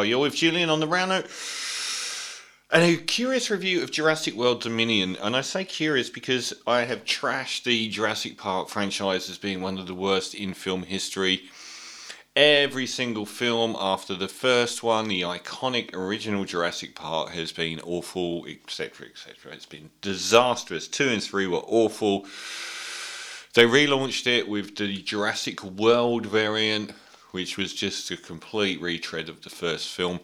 Oh, you're with Julian on the round note. And a curious review of Jurassic World Dominion. And I say curious because I have trashed the Jurassic Park franchise as being one of the worst in film history. Every single film after the first one, the iconic original Jurassic Park, has been awful, etc., etc. It's been disastrous. Two and three were awful. They relaunched it with the Jurassic World variant, which was just a complete retread of the first film.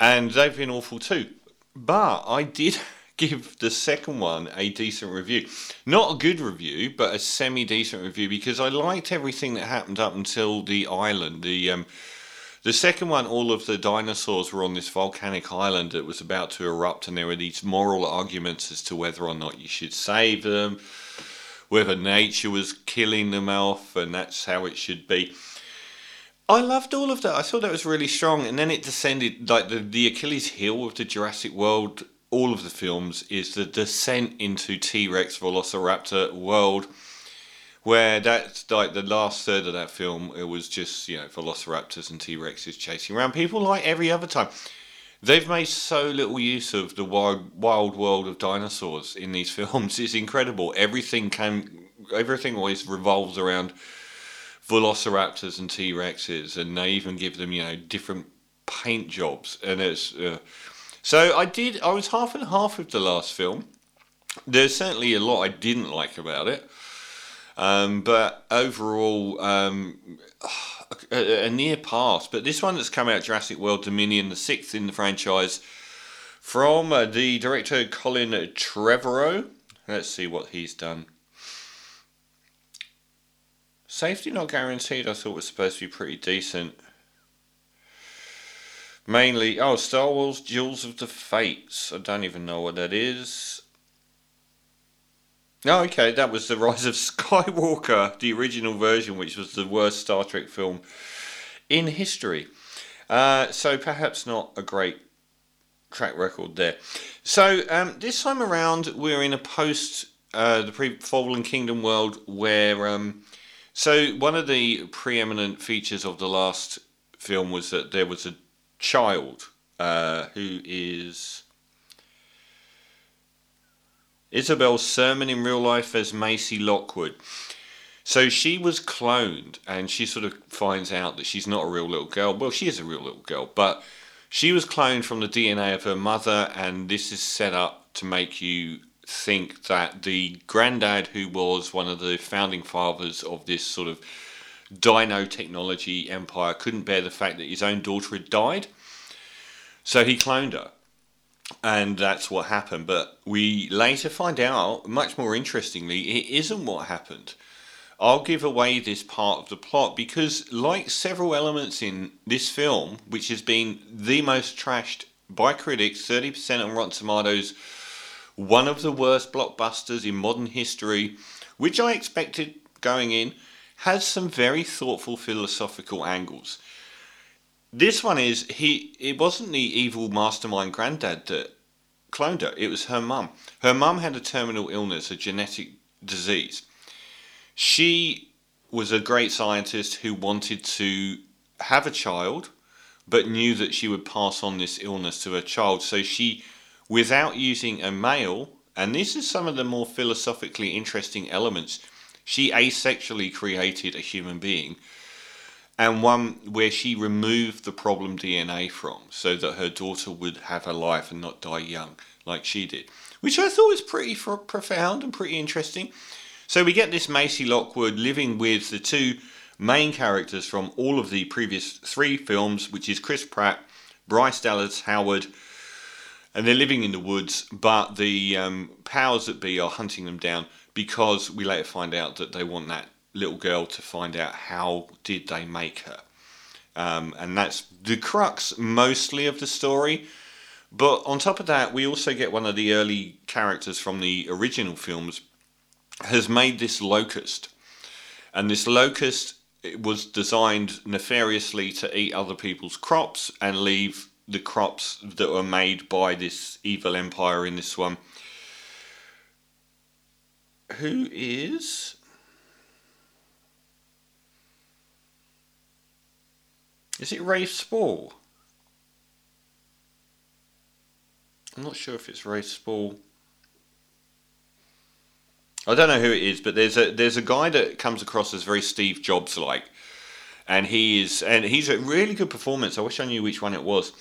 And they've been awful too. But I did give the second one a decent review. Not a good review, but a semi decent review because I liked everything that happened up until the island. The um, the second one, all of the dinosaurs were on this volcanic island that was about to erupt, and there were these moral arguments as to whether or not you should save them, whether nature was killing them off, and that's how it should be. I loved all of that. I thought that was really strong, and then it descended like the the Achilles heel of the Jurassic World. All of the films is the descent into T Rex Velociraptor world, where that's like the last third of that film. It was just you know Velociraptors and T Rexes chasing around people like every other time. They've made so little use of the wild, wild world of dinosaurs in these films. It's incredible. Everything can, everything always revolves around velociraptors and T Rexes, and they even give them you know different paint jobs, and it's uh, so I did. I was half and half with the last film. There's certainly a lot I didn't like about it, um, but overall, um, a, a, near pass. But this one that's come out, Jurassic World Dominion, the sixth in the franchise, from uh, the director Colin Trevorrow. Let's see what he's done. Safety not guaranteed, I thought was supposed to be pretty decent. Mainly, oh, Star Wars Duels of the Fates. I don't even know what that is. Oh, okay, that was The Rise of Skywalker, the original version, which was the worst Star Trek film in history. Uh, so perhaps not a great track record there. So um, this time around, we're in a post uh, the pre Fallen Kingdom world where um, so one of the preeminent features of the last film was that there was a child uh, who is Isabel Sermon in real life as Maisie Lockwood. So she was cloned, and she sort of finds out that she's not a real little girl. Well, she is a real little girl, but she was cloned from the DNA of her mother, and this is set up to make you think that the granddad, who was one of the founding fathers of this sort of dino technology empire, couldn't bear the fact that his own daughter had died. So he cloned her. And that's what happened. But we later find out, much more interestingly, it isn't what happened. I'll give away this part of the plot because, like several elements in this film, which has been the most trashed by critics, 30% on Rotten Tomatoes, one of the worst blockbusters in modern history, which I expected going in, has some very thoughtful philosophical angles. This one is he. It wasn't the evil mastermind granddad that cloned her. It was her mum. Her mum had a terminal illness, a genetic disease. She was a great scientist who wanted to have a child, but knew that she would pass on this illness to her child. So she without using a male, and this is some of the more philosophically interesting elements, she asexually created a human being and one where she removed the problem DNA from so that her daughter would have a life and not die young like she did, which I thought was pretty profound and pretty interesting. So we get this Maisie Lockwood living with the two main characters from all of the previous three films, which is Chris Pratt, Bryce Dallas Howard, and they're living in the woods, but the um, powers that be are hunting them down because we later find out that they want that little girl to find out how did they make her. Um, and that's the crux mostly of the story. But on top of that, we also get one of the early characters from the original films has made this locust. And this locust was designed nefariously to eat other people's crops and leave the crops that were made by this evil empire in this one. Who is. Is it Rafe Spall? I'm not sure if it's Ray Spall. I don't know who it is, but there's a there's a guy that comes across as very Steve Jobs like, and he is and he's a really good performance. I wish I knew which one it was.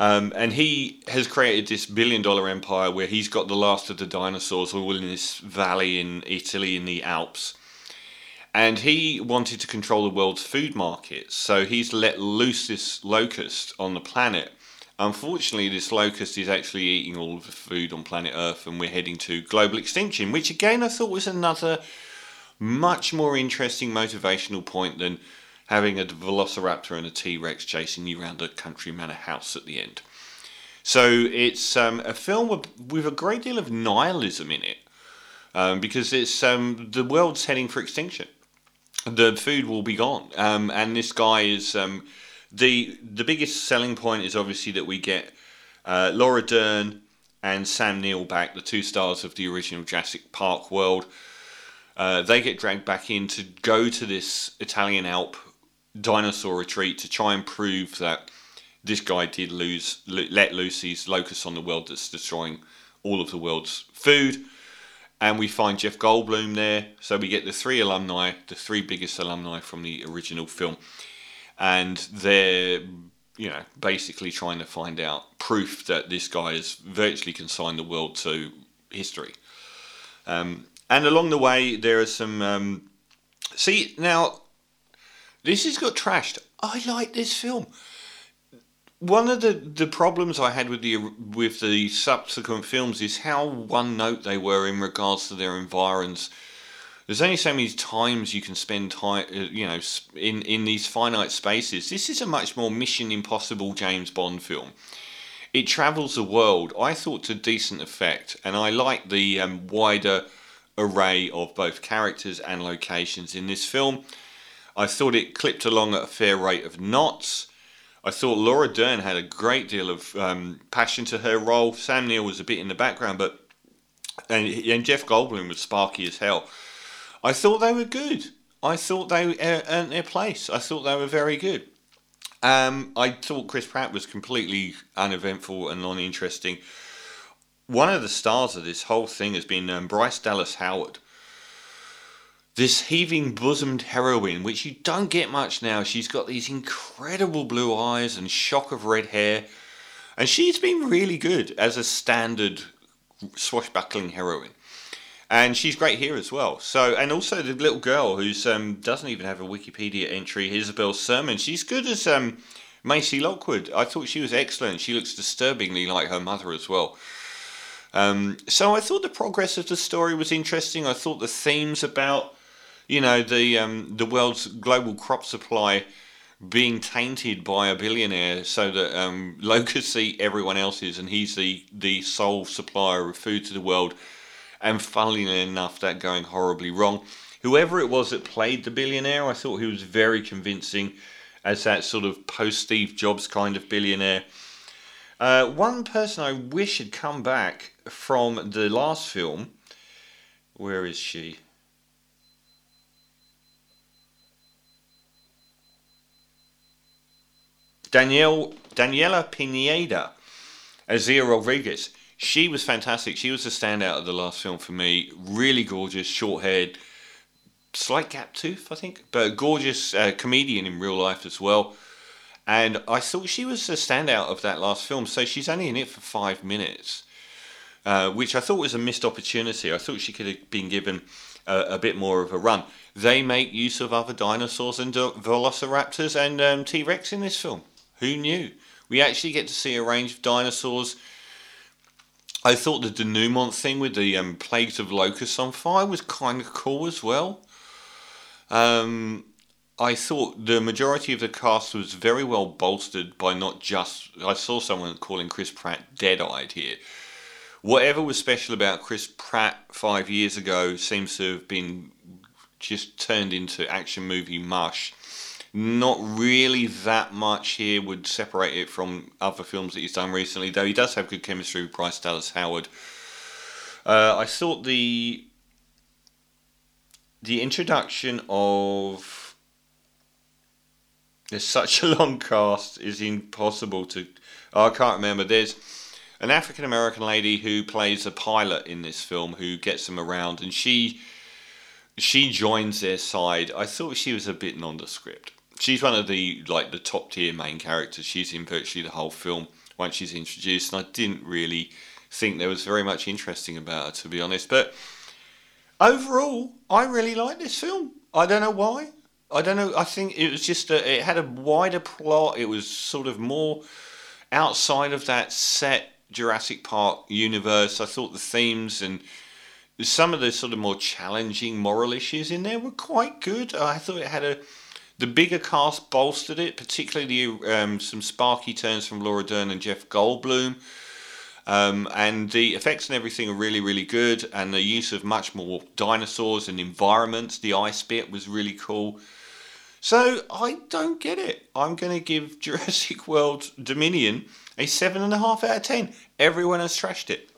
Um, and he has created this billion dollar empire where he's got the last of the dinosaurs all in this valley in Italy in the Alps. And he wanted to control the world's food markets, so he's let loose this locust on the planet. Unfortunately, this locust is actually eating all of the food on planet Earth, and we're heading to global extinction, which again I thought was another much more interesting motivational point than having a velociraptor and a T Rex chasing you around a country manor house at the end. So it's um, a film with, with, a great deal of nihilism in it, um, because it's um, the world's heading for extinction. The food will be gone, um, and this guy is um, the the biggest selling point is obviously that we get uh, Laura Dern and Sam Neill back, the two stars of the original Jurassic Park world. Uh, they get dragged back in to go to this Italian Alp dinosaur retreat to try and prove that this guy did lose let loose these on the world that's destroying all of the world's food. And we find Jeff Goldblum there, so we get the three alumni, the three biggest alumni from the original film, and they're you know basically trying to find out proof that this guy has virtually consigned the world to history. Um, and along the way, there are some. Um, see now, this has got trashed. I like this film. One of the, the problems I had with the with the subsequent films is how one note they were in regards to their environs. There's only so many times you can spend time, uh, you know, in in these finite spaces. This is a much more Mission Impossible James Bond film. It travels the world. I thought to decent effect, and I like the um, wider array of both characters and locations in this film. I thought it clipped along at a fair rate of knots. I thought Laura Dern had a great deal of um, passion to her role. Sam Neill was a bit in the background, but and, and Jeff Goldblum was sparky as hell. I thought they were good. I thought they earned their place. I thought they were very good. Um, I thought Chris Pratt was completely uneventful and uninteresting. One of the stars of this whole thing has been um, Bryce Dallas Howard this heaving bosomed heroine, which you don't get much now. She's got these incredible blue eyes and shock of red hair, and she's been really good as a standard swashbuckling heroine. And she's great here as well. So, and also the little girl who um, doesn't even have a Wikipedia entry, Isabel Sermon. She's good as um, Maisie Lockwood. I thought she was excellent. She looks disturbingly like her mother as well. Um, so I thought the progress of the story was interesting. I thought the themes about you know the um, the world's global crop supply being tainted by a billionaire so that um, locusts eat everyone else's and he's the, the sole supplier of food to the world. And funnily enough, that going horribly wrong. Whoever it was that played the billionaire, I thought he was very convincing as that sort of post Steve Jobs kind of billionaire. Uh, one person I wish had come back from the last film. Where is she? Danielle Daniela Pineda as Zia Rodriguez. She was fantastic. She was the standout of the last film for me. Really gorgeous, short haired, slight gap tooth, I think, but a gorgeous uh, comedian in real life as well. And I thought she was the standout of that last film. So she's only in it for five minutes, uh, which I thought was a missed opportunity. I thought she could have been given a, a bit more of a run. They make use of other dinosaurs and velociraptors and um, T Rex in this film. Who knew? We actually get to see a range of dinosaurs. I thought the denouement thing with the um, plagues of locusts on fire was kind of cool as well. Um, I thought the majority of the cast was very well bolstered by not just. I saw someone calling Chris Pratt dead eyed here. Whatever was special about Chris Pratt five years ago seems to have been just turned into action movie mush not really that much here would separate it from other films that he's done recently, though he does have good chemistry with Bryce Dallas Howard. Uh, I thought the the introduction of there's such a long cast is impossible to. Oh, I can't remember. There's an African American lady who plays a pilot in this film who gets them around, and she she joins their side. I thought she was a bit nondescript. She's one of the like the top tier main characters. She's in virtually the whole film once she's introduced, and I didn't really think there was very much interesting about her to be honest. But overall, I really like this film. I don't know why. I don't know. I think it was just a, it had a wider plot. It was sort of more outside of that set Jurassic Park universe. I thought the themes and some of the sort of more challenging moral issues in there were quite good. I thought it had a the bigger cast bolstered it, particularly um, some sparky turns from Laura Dern and Jeff Goldblum. Um, and the effects and everything are really, really good. And the use of much more dinosaurs and environments, the ice bit was really cool. So I don't get it. I'm going to give Jurassic World Dominion a seven and a half out of ten. Everyone has trashed it.